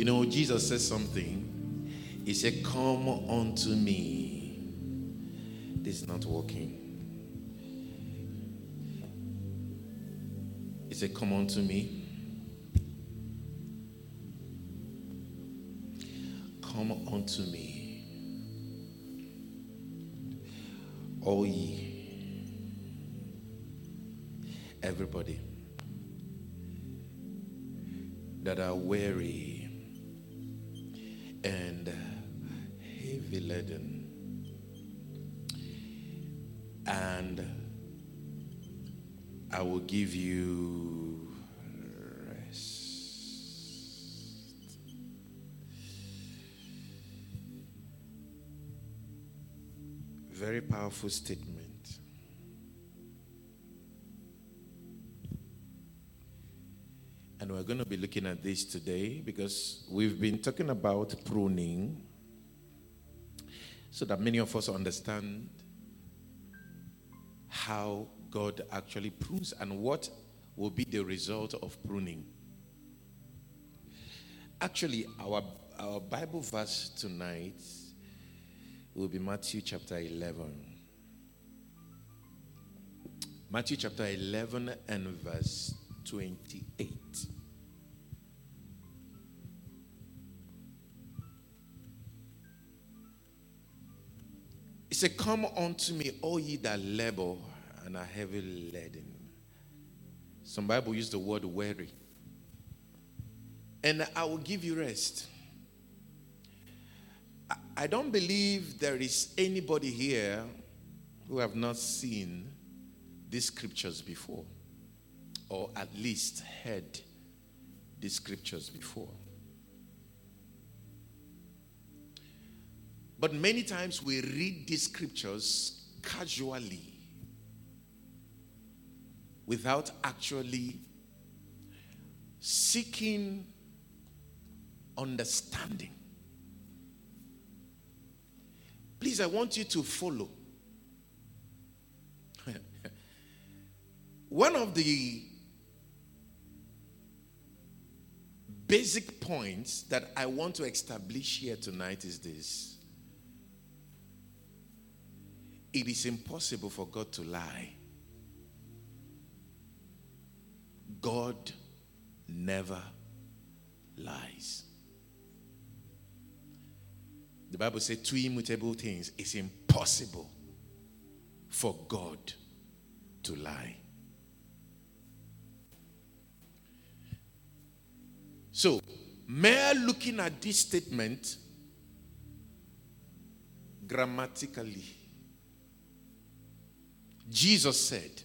You know, Jesus said something. He said, Come unto me. This is not working. He said, Come unto me. Come unto me. All ye. Everybody that are weary give you rest. Very powerful statement. And we're going to be looking at this today because we've been talking about pruning so that many of us understand how God actually prunes and what will be the result of pruning. Actually, our, our Bible verse tonight will be Matthew chapter 11. Matthew chapter 11 and verse 28. He said, Come unto me, all ye that labor and are heavy laden. Some Bible use the word weary. And I will give you rest. I don't believe there is anybody here who have not seen these scriptures before or at least heard these scriptures before. But many times we read these scriptures casually without actually seeking understanding. Please, I want you to follow. One of the basic points that I want to establish here tonight is this it is impossible for God to lie. God never lies. The Bible says two immutable things. It's impossible for God to lie. So, mere looking at this statement grammatically, Jesus said,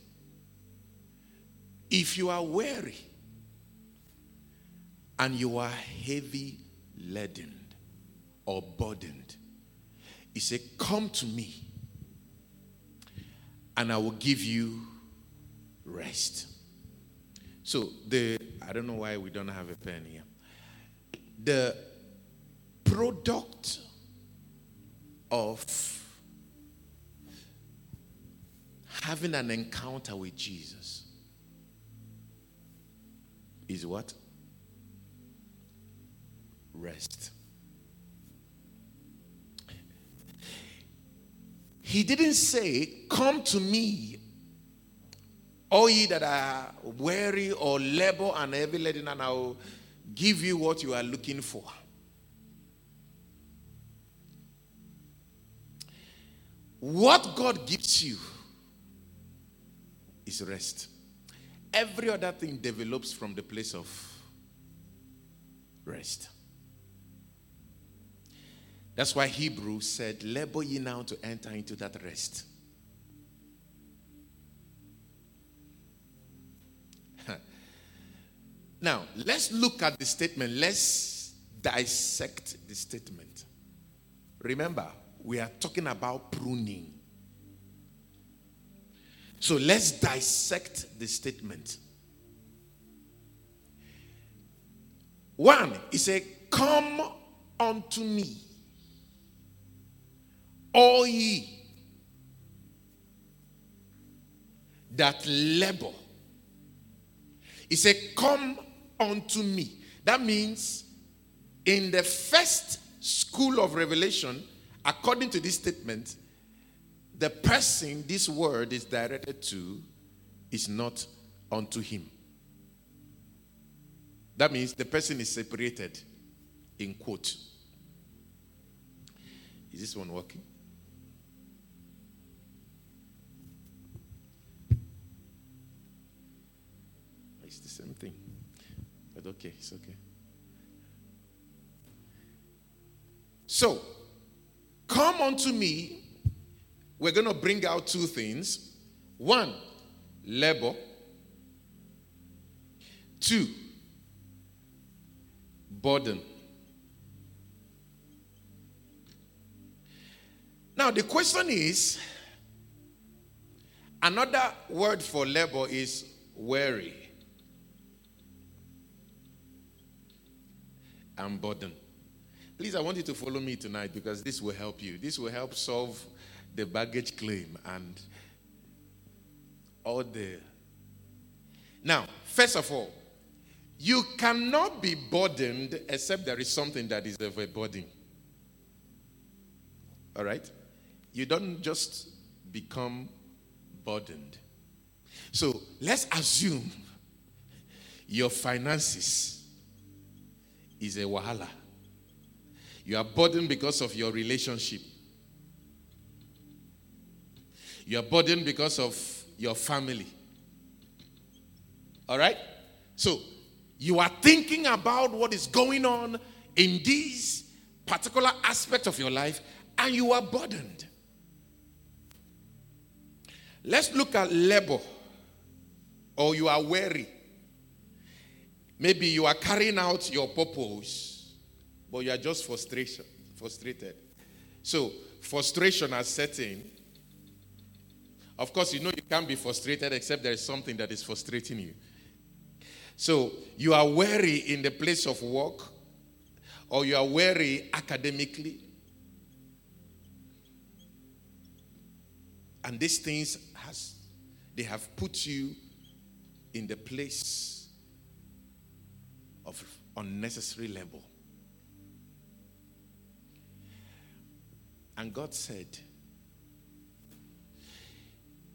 If you are weary and you are heavy laden or burdened, He said, Come to me and I will give you rest. So the I don't know why we don't have a pen here. The product of having an encounter with Jesus is what? Rest. He didn't say, Come to me all ye that are weary or labor and heavy laden, and I will give you what you are looking for. What God gives you is rest. Every other thing develops from the place of rest. That's why Hebrews said, Labor ye now to enter into that rest. Now, let's look at the statement. Let's dissect the statement. Remember, we are talking about pruning. So let's dissect the statement. One, he said, Come unto me, all ye that labor. He said, Come unto me. That means in the first school of revelation, according to this statement, the person this word is directed to is not unto him. That means the person is separated, in quote. Is this one working? It's the same thing. But okay, it's okay. So, come unto me. We're going to bring out two things. One, labor. Two, burden. Now, the question is another word for labor is weary and burden. Please, I want you to follow me tonight because this will help you. This will help solve the baggage claim and all the. Now, first of all, you cannot be burdened except there is something that is burden. All right? You don't just become burdened. So let's assume your finances is a wahala. You are burdened because of your relationship. You are burdened because of your family. All right? So you are thinking about what is going on in this particular aspect of your life and you are burdened. Let's look at labor or you are weary. Maybe you are carrying out your purpose, but you are just frustration, frustrated. So, frustration has set in. Of course, you know you can't be frustrated except there is something that is frustrating you. So you are weary in the place of work, or you are weary academically. And these things has they have put you in the place of unnecessary labor. And God said,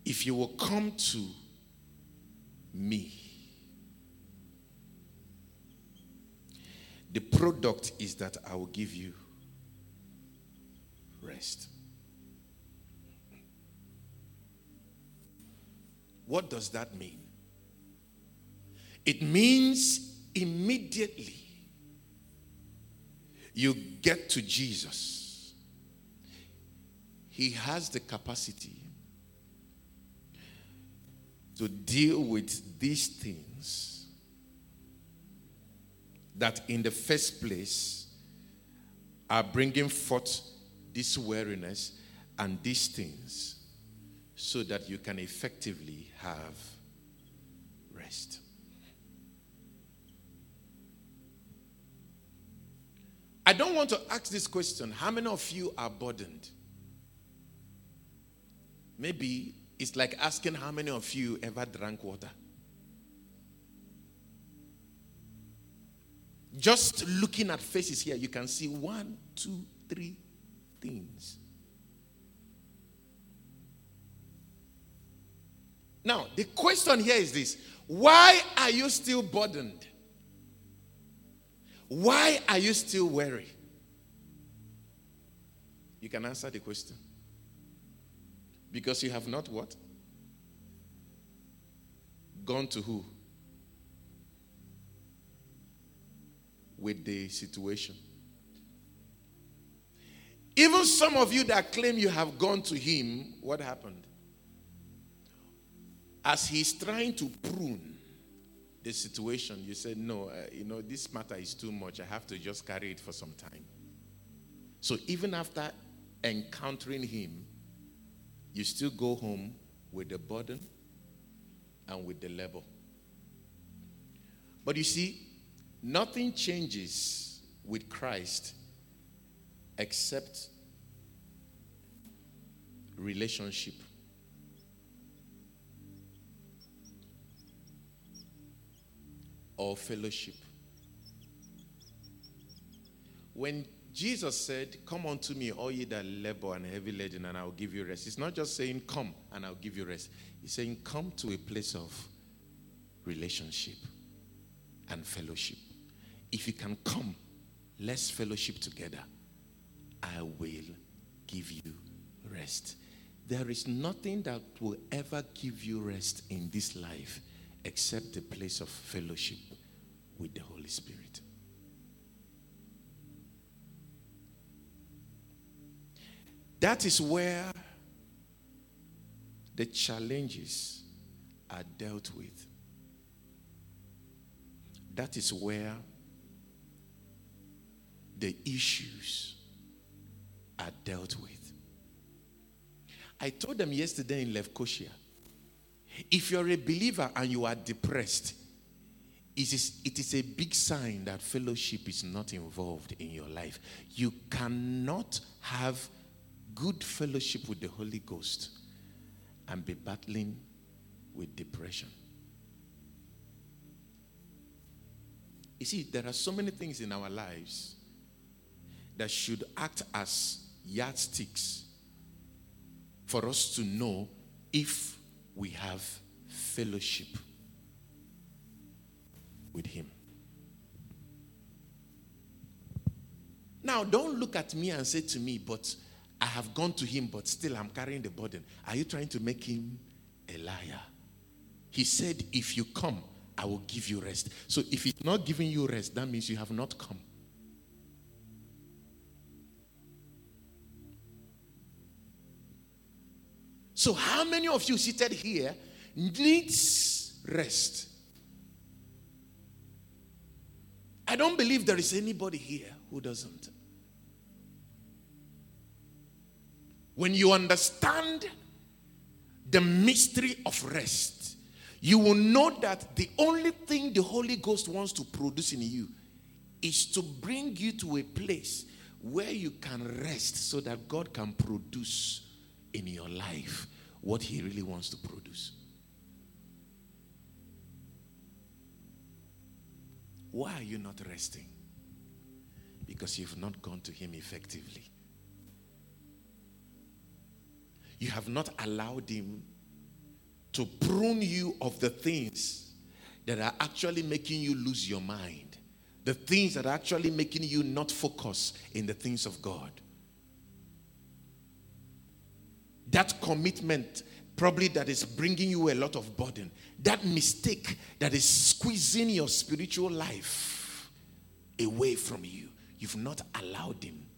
if you will come to me, The product is that I will give you rest. What does that mean? It means immediately you get to Jesus, He has the capacity to deal with these things that in the first place are bringing forth this weariness and these things so that you can effectively have rest. I don't want to ask this question how many of you are burdened? Maybe it's like asking how many of you ever drank water. Just looking at faces here, you can see one, two, three things. Now, the question here is this Why are you still burdened? Why are you still weary? You can answer the question. Because you have not what? Gone to who? with the situation. Even some of you that claim you have gone to him, what happened? As he's trying to prune the situation, you said, No, uh, you know, this matter is too much. I have to just carry it for some time. So even after encountering him, you still go home with the burden and with the labor. But you see, Nothing changes with Christ except relationship. Or fellowship. when Jesus said, Come unto me, all ye that labor and heavy laden, and I will give you rest. It's not just saying, Come and I'll give you rest. He's saying, Come to a place of relationship and fellowship. If you can come, let's fellowship together. I will give you rest. There is nothing that will ever give you rest in this life except the place of fellowship with the Holy Spirit. That is where the challenges are dealt with. That is where the issues are dealt with. I told them yesterday in Lefkosia if you're a believer and you are depressed, it is, it is a big sign that fellowship is not involved in your life. You cannot have good fellowship with the Holy Ghost and be battling with depression. You see, there are so many things in our lives that should act as yardsticks for us to know if we have fellowship with Him. Now, don't look at me and say to me, but I have gone to Him, but still I'm carrying the burden. Are you trying to make Him a liar? He said, If you come, I will give you rest. So if He's not giving you rest, that means you have not come. So, how many of you seated here needs rest? I don't believe there is anybody here who doesn't. When you understand the mystery of rest, you will know that the only thing the Holy Ghost wants to produce in you is to bring you to a place where you can rest so that God can produce in your life what He really wants to produce. Why are you not resting? Because you've not gone to Him effectively. You have not allowed Him to prune you of the things that are actually making you lose your mind, the things that are actually making you not focus in the things of God. That commitment, probably that is bringing you a lot of burden. That mistake that is squeezing your spiritual life away from you. You've not allowed Him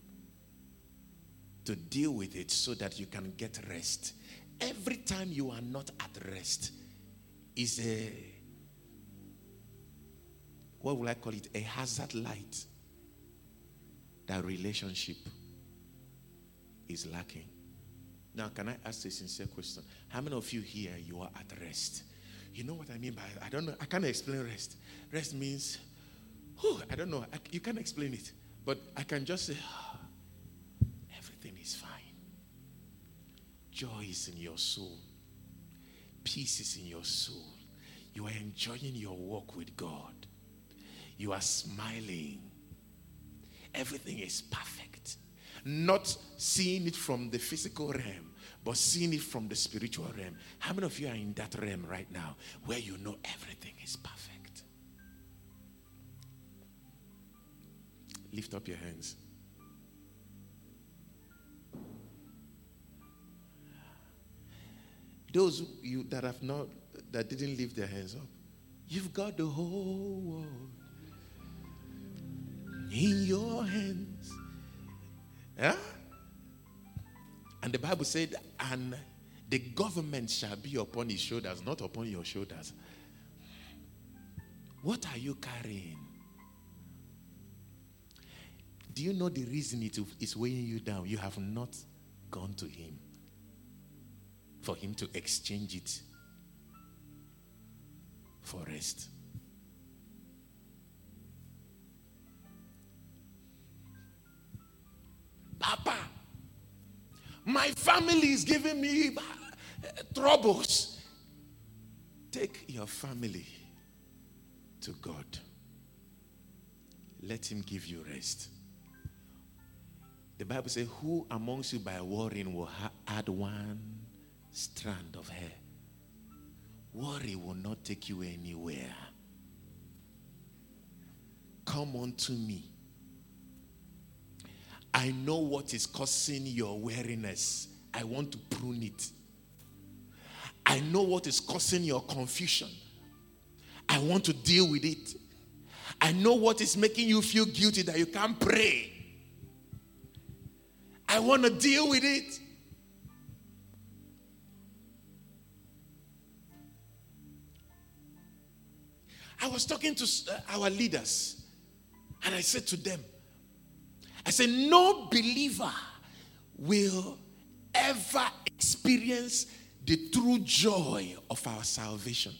to deal with it so that you can get rest. Every time you are not at rest is a what will I call it? A hazard light. That relationship is lacking. Now, can I ask a sincere question? How many of you here you are at rest? You know what I mean by I don't know. I can't explain rest. Rest means, whew, I don't know. I, you can't explain it, but I can just say, Joy is in your soul. Peace is in your soul. You are enjoying your walk with God. You are smiling. Everything is perfect. Not seeing it from the physical realm, but seeing it from the spiritual realm. How many of you are in that realm right now where you know everything is perfect? Lift up your hands. Those you that have not that didn't lift their hands up, you've got the whole world in your hands. Yeah? And the Bible said, and the government shall be upon his shoulders, not upon your shoulders. What are you carrying? Do you know the reason it is weighing you down? You have not gone to him for him to exchange it for rest. Papa, my family is giving me uh, troubles. Take your family to God. Let Him give you rest. The Bible says, Who amongst you by worrying will add one strand of hair? Worry will not take you anywhere. Come unto me. I know what is causing your weariness. I want to prune it. I know what is causing your confusion. I want to deal with it. I know what is making you feel guilty that you can't pray. I want to deal with it. I was talking to uh, our leaders and I said to them, I said, no believer will ever experience the true joy of our salvation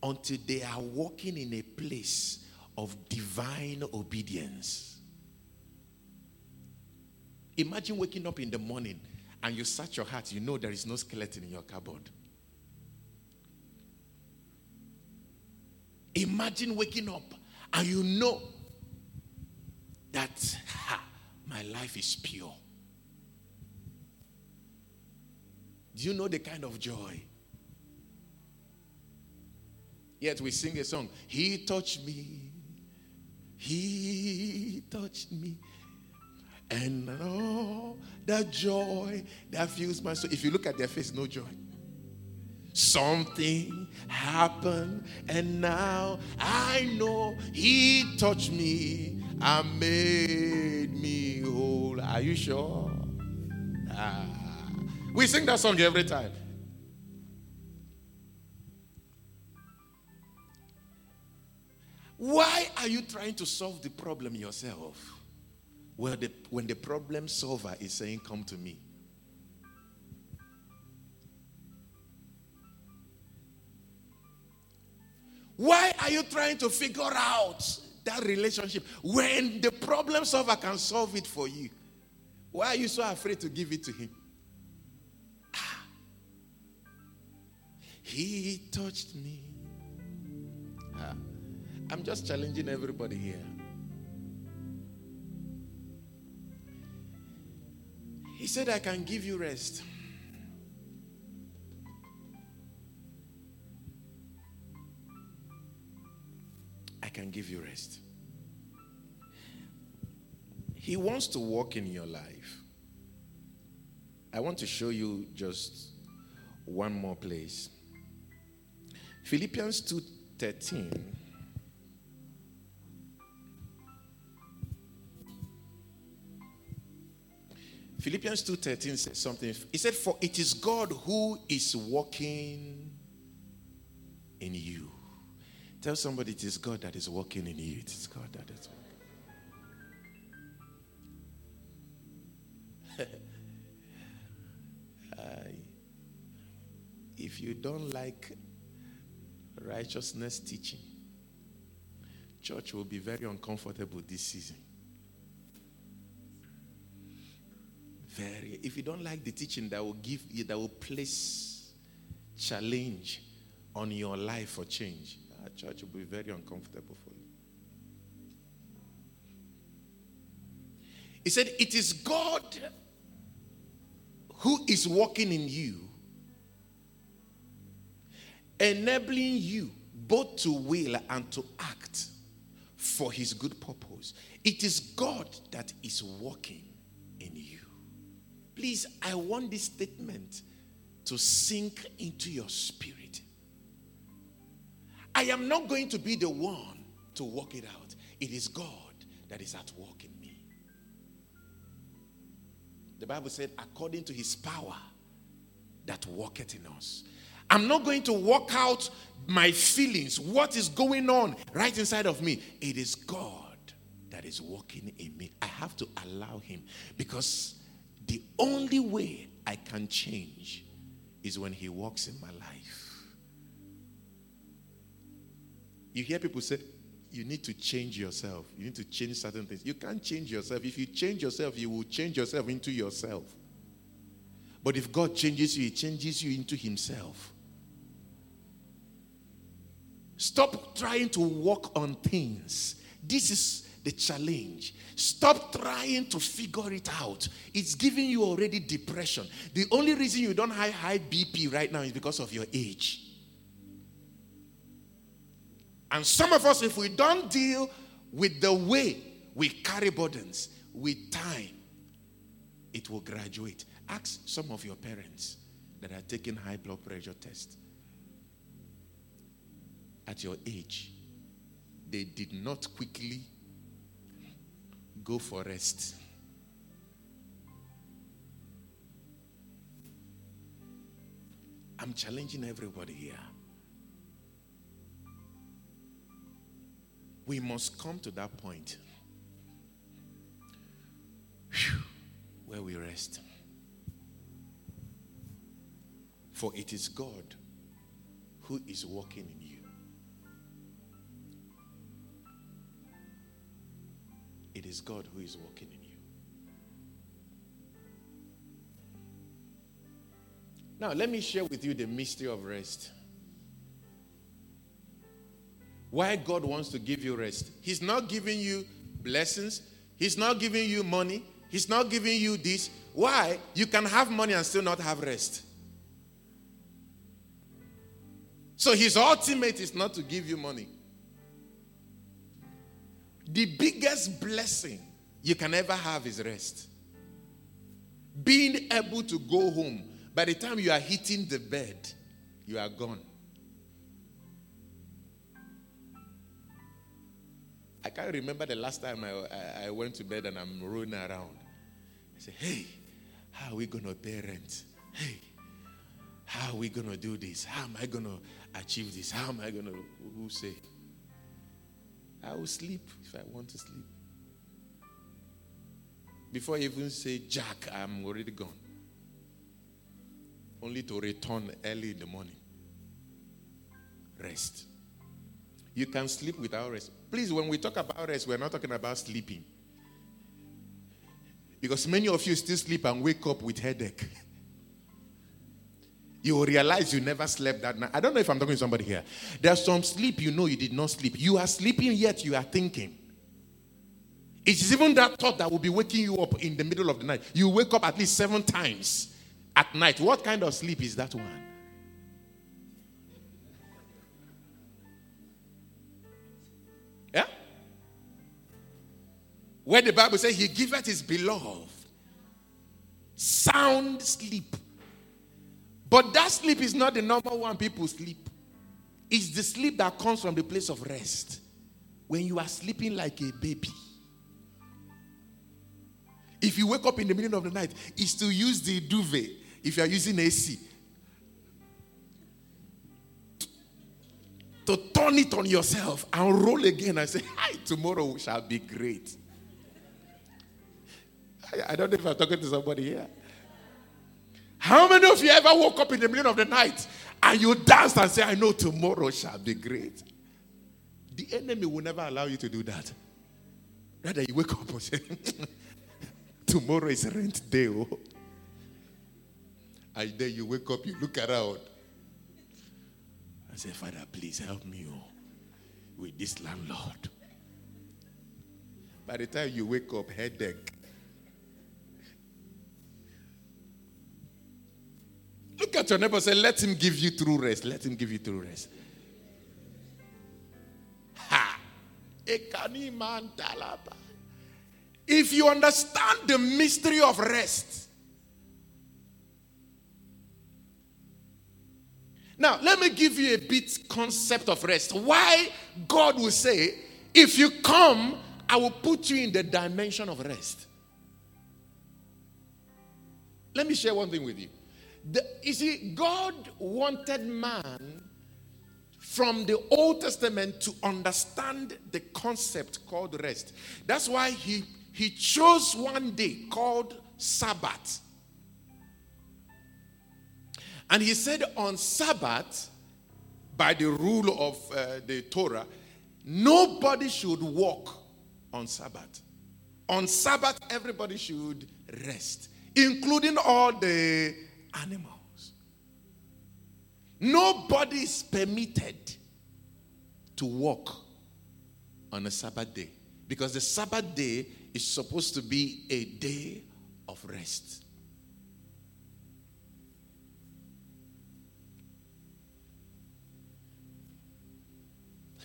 until they are walking in a place of divine obedience. Imagine waking up in the morning and you search your heart, you know there is no skeleton in your cupboard. Imagine waking up and you know that ha, my life is pure. Do you know the kind of joy? Yet we sing a song, He touched me, He touched me. And all that joy that fills my soul. If you look at their face, no joy. Something happened, and now I know He touched me and made me whole. Are you sure? Ah. We sing that song every time. Why are you trying to solve the problem yourself? Well, the, when the problem solver is saying, Come to me. Why are you trying to figure out that relationship when the problem solver can solve it for you? Why are you so afraid to give it to him? Ah. He touched me. Ah. I'm just challenging everybody here. He said, I can give you rest. I can give you rest. He wants to walk in your life. I want to show you just one more place. Philippians 2:13 Philippians 2:13 says something. He said, For it is God who is working in you. Tell somebody it is God that is working in you. It is God that is working. if you don't like righteousness teaching, church will be very uncomfortable this season. very if you don't like the teaching that will give you that will place challenge on your life for change church will be very uncomfortable for you. He said it is god who is working in you enabling you both to will and to act for his good purpose. It is god that is working in you. Please, I want this statement to sink into your spirit. I am not going to be the one to work it out. It is God that is at work in me. The Bible said, according to his power that worketh in us. I'm not going to work out my feelings, what is going on right inside of me. It is God that is working in me. I have to allow him because the only way I can change is when He walks in my life. You hear people say, you need to change yourself. You need to change certain things. You can't change yourself. If you change yourself, you will change yourself into yourself. But if God changes you, He changes you into Himself. Stop trying to work on things. This is the challenge. Stop trying to figure it out. It's giving you already depression. The only reason you don't have high BP right now is because of your age. And some of us, if we don't deal with the way we carry burdens, with time, it will graduate. Ask some of your parents that are taking high blood pressure tests. At your age, they did not quickly go for rest. I'm challenging everybody here. We must come to that point where we rest. For it is God who is working in you. It is God who is working in you. Now, let me share with you the mystery of rest. Why God wants to give you rest. He's not giving you blessings, He's not giving you money, He's not giving you this. Why? You can have money and still not have rest. So his ultimate is not to give you money. The biggest blessing you can ever have is rest. Being able to go home. By the time you are hitting the bed, you are gone. I can't remember the last time I, I, went to bed and I'm rolling around. I said, hey, how are we going to pay rent? Hey, how are we going to do this? How am I going to achieve this? How am I going to, who say? I will sleep if I want to sleep. Before I even say, Jack, I'm already gone. Only to return early in the morning. Rest. You can sleep without rest. Please, when we talk about rest, we're not talking about sleeping. Because many of you still sleep and wake up with headache. You will realize you never slept that night. I don't know if I'm talking to somebody here. There's some sleep you know you did not sleep. You are sleeping, yet you are thinking. It's even that thought that will be waking you up in the middle of the night. You wake up at least seven times at night. What kind of sleep is that one? Where the Bible says he giveth his beloved sound sleep. But that sleep is not the normal one people sleep. It's the sleep that comes from the place of rest. When you are sleeping like a baby. If you wake up in the middle of the night, it's to use the duvet if you are using AC. To turn it on yourself and roll again and say, Hi, tomorrow shall be great. I, don't know if I'm talking to somebody here. How many of you ever woke up in the middle of the night and you danced and say, I know tomorrow shall be great? The enemy will never allow you to do that. Rather, you wake up and say, Tomorrow is rent day. Oh. And then you wake up, you look around. I say, Father, please help me oh, with this landlord. By the time you wake up, headache. At your neighbor say, Let him give you true rest. Let him give you true rest. Ha! If you understand the mystery of rest, now let me give you a bit concept of rest. Why God will say, If you come, I will put you in the dimension of rest. Let me share one thing with you. The, you see, God wanted man from the Old Testament to understand the concept called rest. That's why he, he chose one day called Sabbath. And he said on Sabbath, by the rule of uh, the Torah, nobody should walk on Sabbath. On Sabbath, everybody should rest, including all the animals. Nobody is permitted to walk on a Sabbath day Because the Sabbath day is supposed to be a day of rest.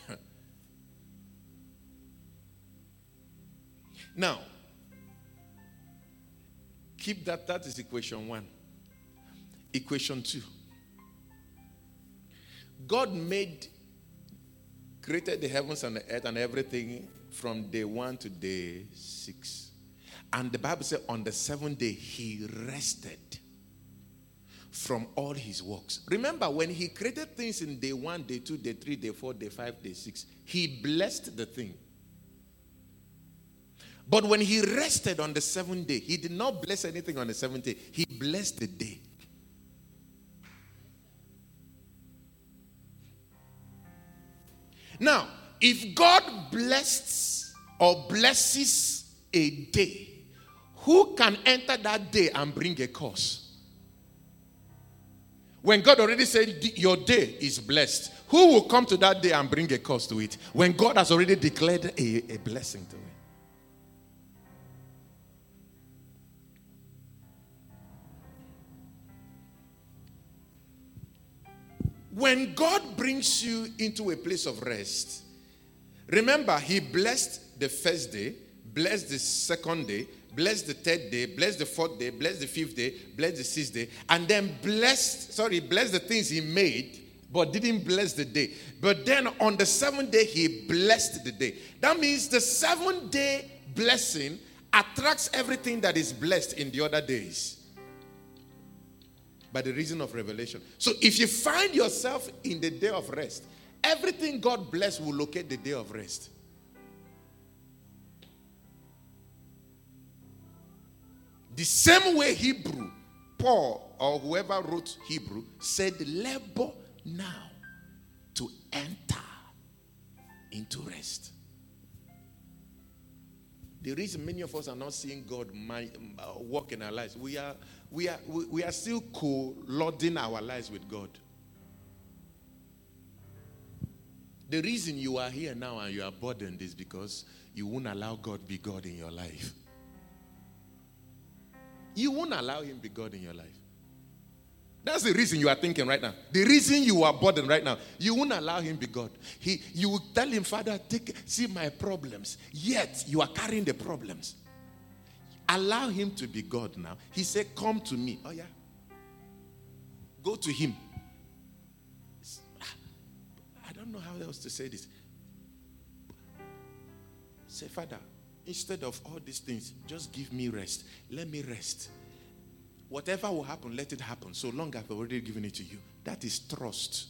now, keep that. That is equation one. Equation two. God made, created the heavens and the earth and everything from day one to day six. And the Bible said on the seventh day, he rested from all his works. Remember, when he created things in day one, day two, day three, day four, day five, day six, he blessed the thing. But when he rested on the seventh day, he did not bless anything on the seventh day, he blessed the day. Now, if God blesses or blesses a day, who can enter that day and bring a curse? When God already said your day is blessed, who will come to that day and bring a curse to it? When God has already declared a, a blessing to it. When God brings you into a place of rest, remember, He blessed the first day, blessed the second day, blessed the third day, blessed the fourth day, blessed the fifth day, blessed the sixth day, and then blessed, sorry, blessed the things He made, but didn't bless the day. But then on the seventh day, He blessed the day. That means the seventh day blessing attracts everything that is blessed in the other days by the reason of revelation. So if you find yourself in the day of rest, everything God bless will locate the day of rest. The same way Hebrew, Paul or whoever wrote Hebrew said, labor now to enter into rest. The reason many of us are not seeing God uh, work in our lives, we are we are, we, are still colluding our lives with God. The reason you are here now and you are burdened is because you won't allow God be God in your life. You won't allow Him be God in your life. That's the reason you are thinking right now. The reason you are burdened right now, you won't allow him be God. He, you will tell him, Father, take see my problems. Yet you are carrying the problems. Allow him to be God now. He said, Come to me. Oh, yeah. Go to him. Ah, I don't know how else to say this. Say, Father, instead of all these things, just give me rest. Let me rest. Whatever will happen, let it happen. So long I've already given it to you. That is trust.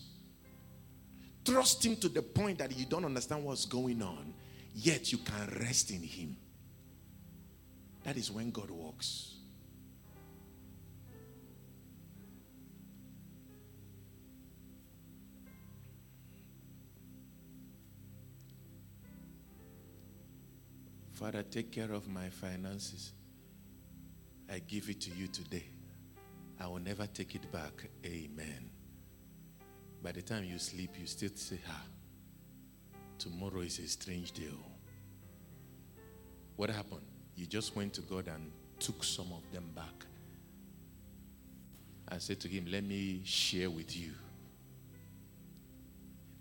Trust him to the point that you don't understand what's going on, yet you can rest in him. That is when God works. Father, take care of my finances. I give it to you today. I will never take it back. Amen. By the time you sleep, you still say, ah, tomorrow is a strange day. What happened? You just went to God and took some of them back. I said to him, Let me share with you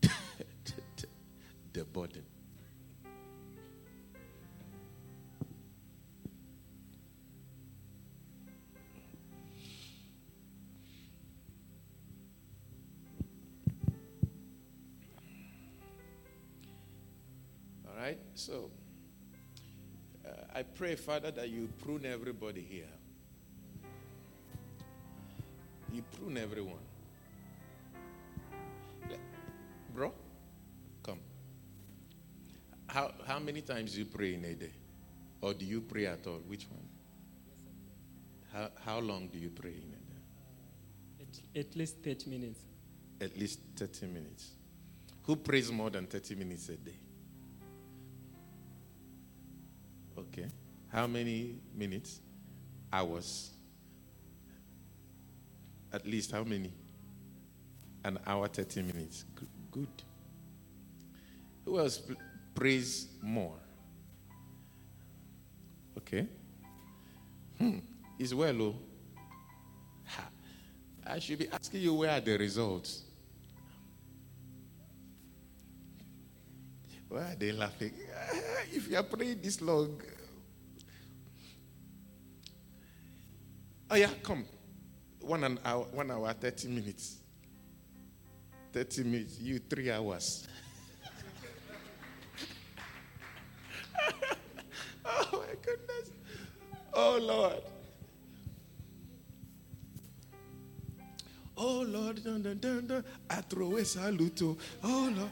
the burden. Right, so. Uh, I pray, Father, that you prune everybody here. You prune everyone. Bro, come. How, how many times do you pray in a day? Or do you pray at all? Which one? How, how long do you pray in a day? At, at least 30 minutes. At least 30 minutes. Who prays more than 30 minutes a day? How many minutes? Hours? At least how many? An hour, 30 minutes. Good. Who else prays more? Okay. Hmm. It's well, oh. I should be asking you where are the results. Why are they laughing? If you are praying this long. Oh, yeah, come. One, an hour, one hour, 30 minutes. 30 minutes. You, three hours. oh, my goodness. Oh, Lord. Oh Lord, dun, dun, dun, dun. I throw away saluto. Oh. oh Lord,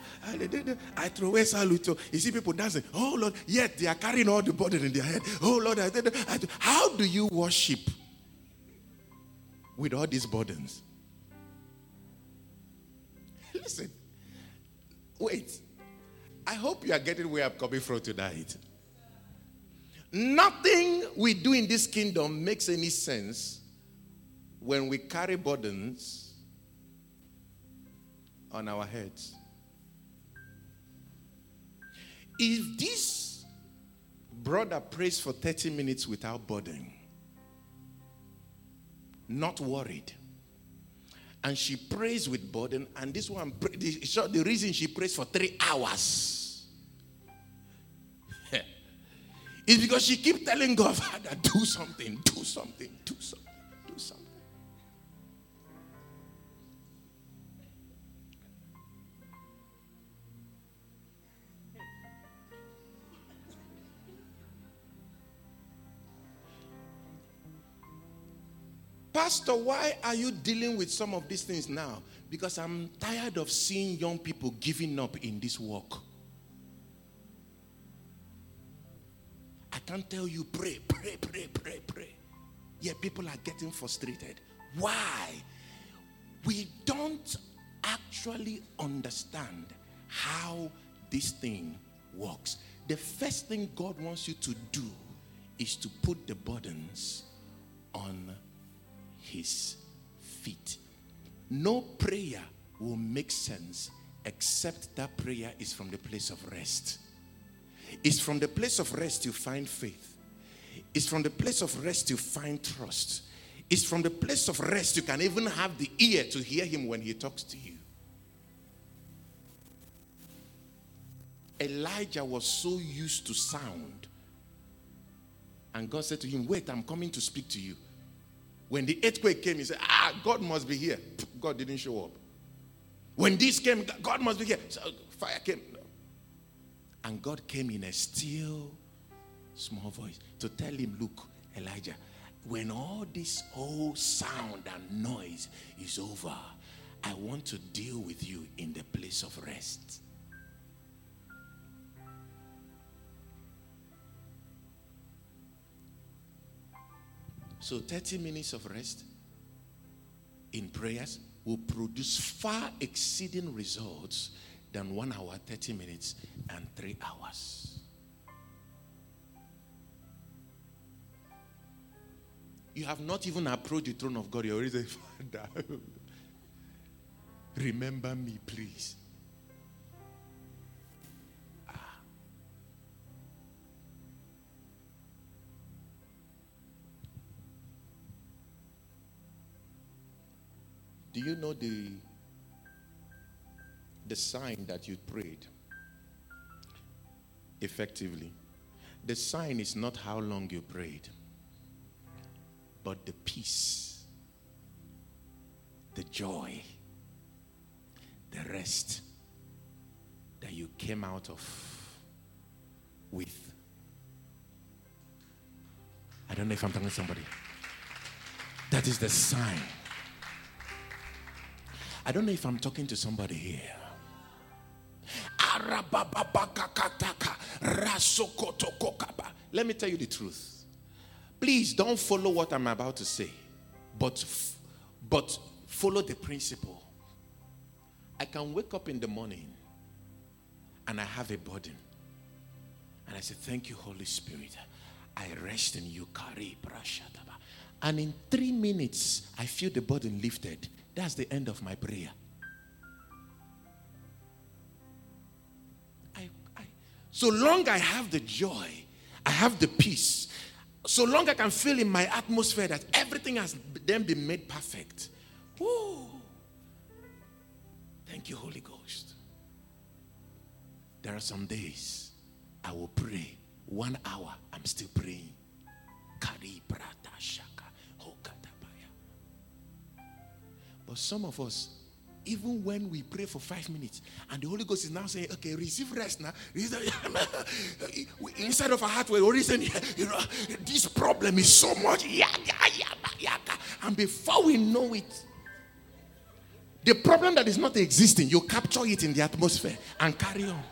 I, throw away saluto. Oh. You see people dancing. Oh Lord, yet they are carrying all the burden in their head. Oh Lord, how do you worship with all these burdens? Listen, wait. I hope you are getting where I'm coming from tonight. Nothing we do in this kingdom makes any sense when we carry burdens on our heads. If this brother prays for 30 minutes without burden, not worried, and she prays with burden, and this one, the, the reason she prays for three hours is because she keeps telling God, Father, do something, do something, do something. Pastor, why are you dealing with some of these things now? Because I'm tired of seeing young people giving up in this work. I can't tell you, pray, pray, pray, pray, pray. Yet people are getting frustrated. Why? We don't actually understand how this thing works. The first thing God wants you to do is to put the burdens on his feet. No prayer will make sense except that prayer is from the place of rest. It's from the place of rest you find faith. It's from the place of rest you find trust. It's from the place of rest you can even have the ear to hear him when he talks to you. Elijah was so used to sound. And God said to him, Wait, I'm coming to speak to you. When the earthquake came, he said, Ah, God must be here. God didn't show up. When this came, God must be here. So fire came. And God came in a still, small voice to tell him, Look, Elijah, when all this whole sound and noise is over, I want to deal with you in the place of rest. So 30 minutes of rest in prayers will produce far exceeding results than one hour, 30 minutes, and three hours. You have not even approached the throne of God. You're already saying, Father, remember me, please. Do you know the the sign that you prayed effectively? The sign is not how long you prayed, but the peace, the joy, the rest that you came out of with. I don't know if I'm talking to somebody. That is the sign I don't know if I'm talking to somebody here. Let me tell you the truth. Please don't follow what I'm about to say, but, but follow the principle. I can wake up in the morning and I have a burden. And I say, Thank you, Holy Spirit. I rest in you. And in three minutes, I feel the burden lifted. That's the end of my prayer. I, I, so long I have the joy, I have the peace, so long I can feel in my atmosphere that everything has then been made perfect. Woo. Thank you, Holy Ghost. There are some days I will pray. One hour, I'm still praying. But some of us, even when we pray for five minutes and the Holy Ghost is now saying, okay, receive rest now. Inside of our heart, we're already saying, you know, this problem is so much. And before we know it, the problem that is not existing, you capture it in the atmosphere and carry on.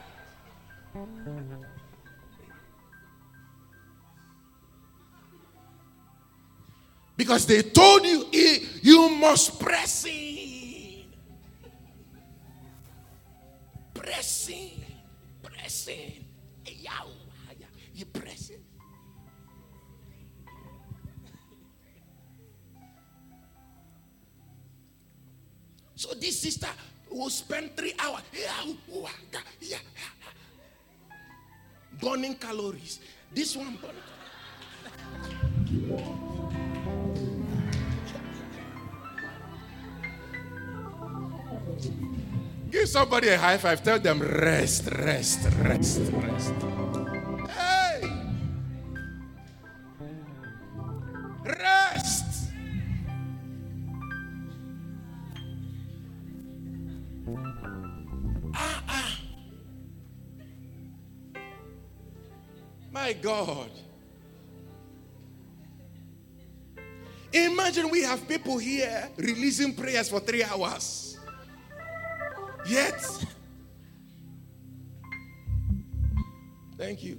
Because they told you you must press in. Press in. Press in. Ah, you press in. So this sister will spend three hours ah, burning calories. This one burning. Give somebody a high five. Tell them rest, rest, rest, rest. Hey! Rest. Ah, ah. My God. Imagine we have people here releasing prayers for three hours. Yet, thank you.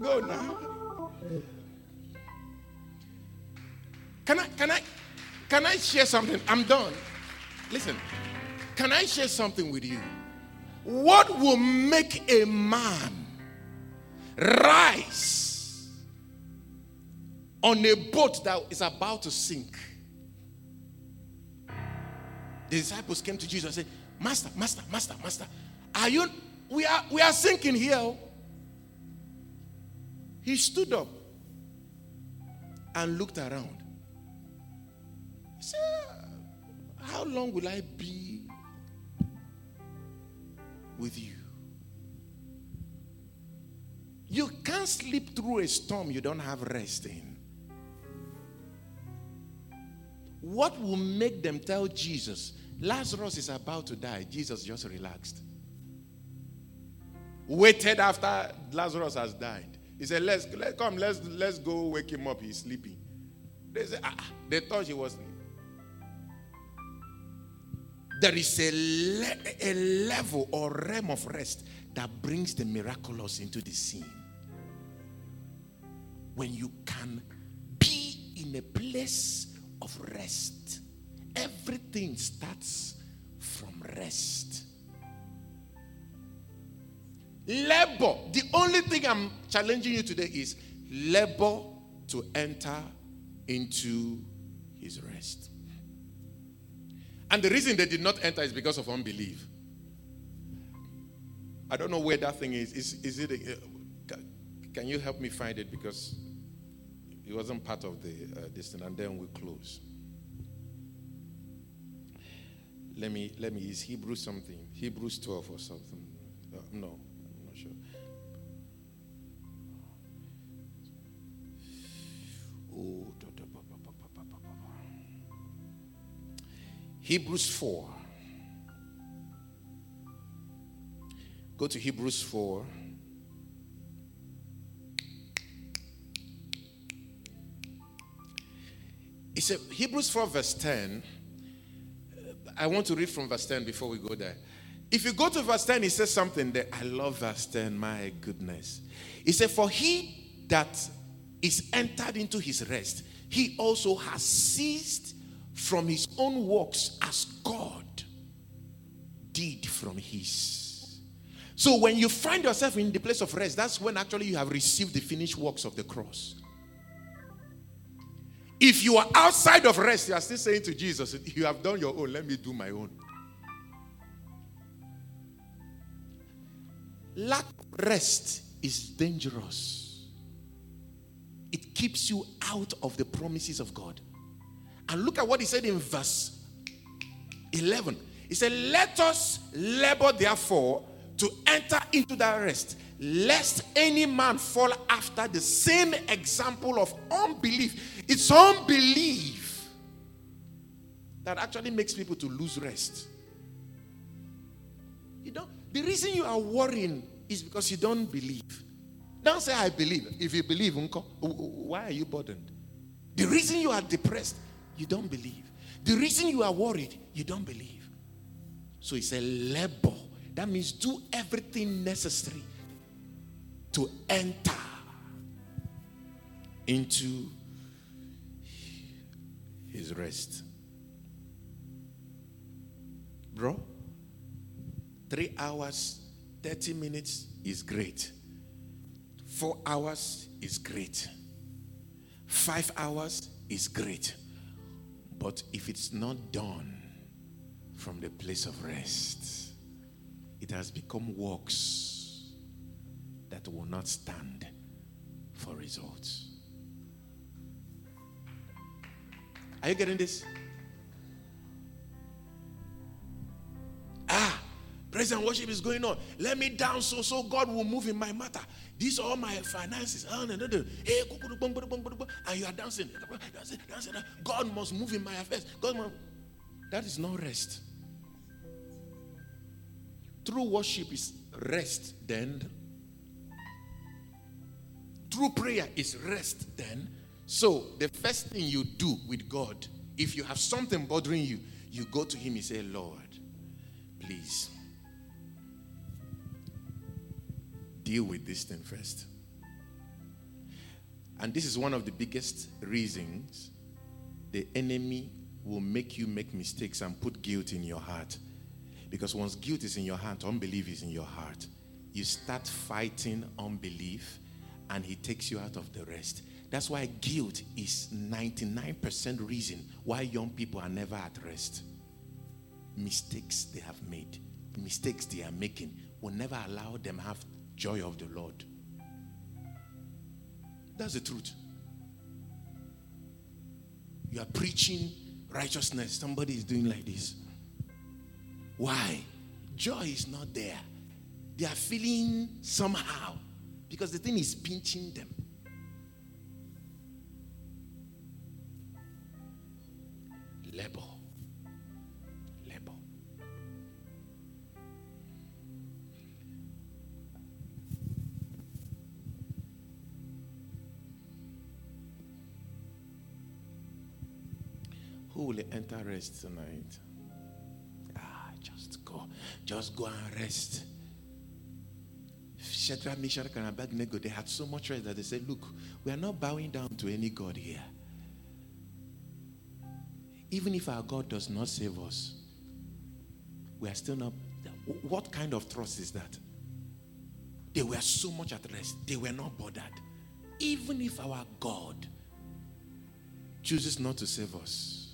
Go now. Can I can I can I share something? I'm done. Listen. Can I share something with you? What will make a man rise on a boat that is about to sink? The disciples came to Jesus and said, Master, Master, Master, Master, are you we are we are sinking here. He stood up and looked around. He said, How long will I be with you? You can't sleep through a storm you don't have rest in. What will make them tell Jesus, Lazarus is about to die? Jesus just relaxed. Waited after Lazarus has died. He said, Let's let, come, let's let's go wake him up. He's sleeping. They said, ah, ah they thought he was there is a, le- a level or realm of rest that brings the miraculous into the scene. When you can be in a place of rest. Everything starts from rest. Labor. The only thing I'm challenging you today is labor to enter into his rest. And the reason they did not enter is because of unbelief. I don't know where that thing is. Is, is it? A, uh, can you help me find it? Because it wasn't part of the uh, this thing, and then we close. Let me let me use Hebrews something, Hebrews 12 or something. Uh, no, I'm not sure. Oh, Hebrews 4. Go to Hebrews 4. It's a, Hebrews 4, verse 10. I want to read from verse 10 before we go there. If you go to verse 10, he says something that I love verse 10. My goodness. He said, For he that is entered into his rest, he also has ceased from his own works as God did from his. So when you find yourself in the place of rest, that's when actually you have received the finished works of the cross. If you are outside of rest, you are still saying to Jesus, You have done your own, let me do my own. Lack of rest is dangerous. It keeps you out of the promises of God. And look at what he said in verse 11. He said, Let us labor therefore to enter into that rest, lest any man fall after the same example of unbelief. It's unbelief that actually makes people to lose rest. You know, the reason you are worrying is because you don't believe. Don't say, I believe. If you believe, why are you burdened? The reason you are depressed, you don't believe. The reason you are worried, you don't believe. So it's a labor. That means do everything necessary to enter into his rest. Bro, three hours, 30 minutes is great. Four hours is great. Five hours is great. But if it's not done from the place of rest, it has become works that will not stand for results. Are you getting this? Ah, praise and worship is going on. Let me down so so God will move in my matter. These are all my finances. And you are dancing. God must move in my affairs. God must. That is not rest. True worship is rest then. True prayer is rest then. So, the first thing you do with God, if you have something bothering you, you go to Him and say, Lord, please deal with this thing first. And this is one of the biggest reasons the enemy will make you make mistakes and put guilt in your heart. Because once guilt is in your heart, unbelief is in your heart. You start fighting unbelief and he takes you out of the rest. That's why guilt is 99% reason why young people are never at rest. Mistakes they have made, mistakes they are making will never allow them have joy of the Lord. That's the truth. You are preaching righteousness, somebody is doing like this. Why? Joy is not there. They are feeling somehow because the thing is pinching them. Labor. Who will enter rest tonight? Ah, just go. Just go and rest. Shadrach, Meshach, and Abednego, they had so much rest that they said, Look, we are not bowing down to any God here. Even if our God does not save us, we are still not. What kind of trust is that? They were so much at rest, they were not bothered. Even if our God chooses not to save us,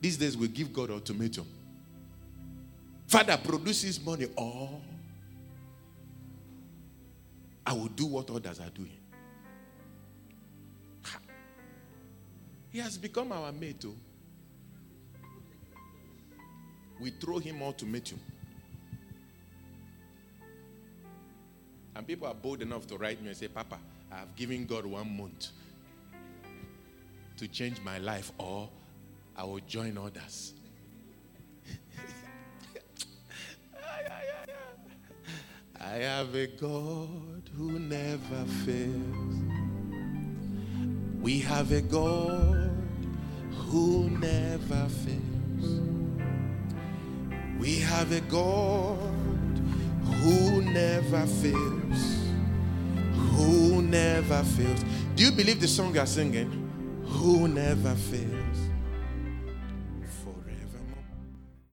these days we give God ultimatum. Father produces money or I will do what others are doing. He has become our mate. Too. Oh. We throw him out to meet ultimatum. And people are bold enough to write me and say, Papa, I have given God one month to change my life or I will join others. I have a God who never fails. We have a God who never fails. We have a God who never fails. Who never fails. Do you believe the song you are singing? Who never fails.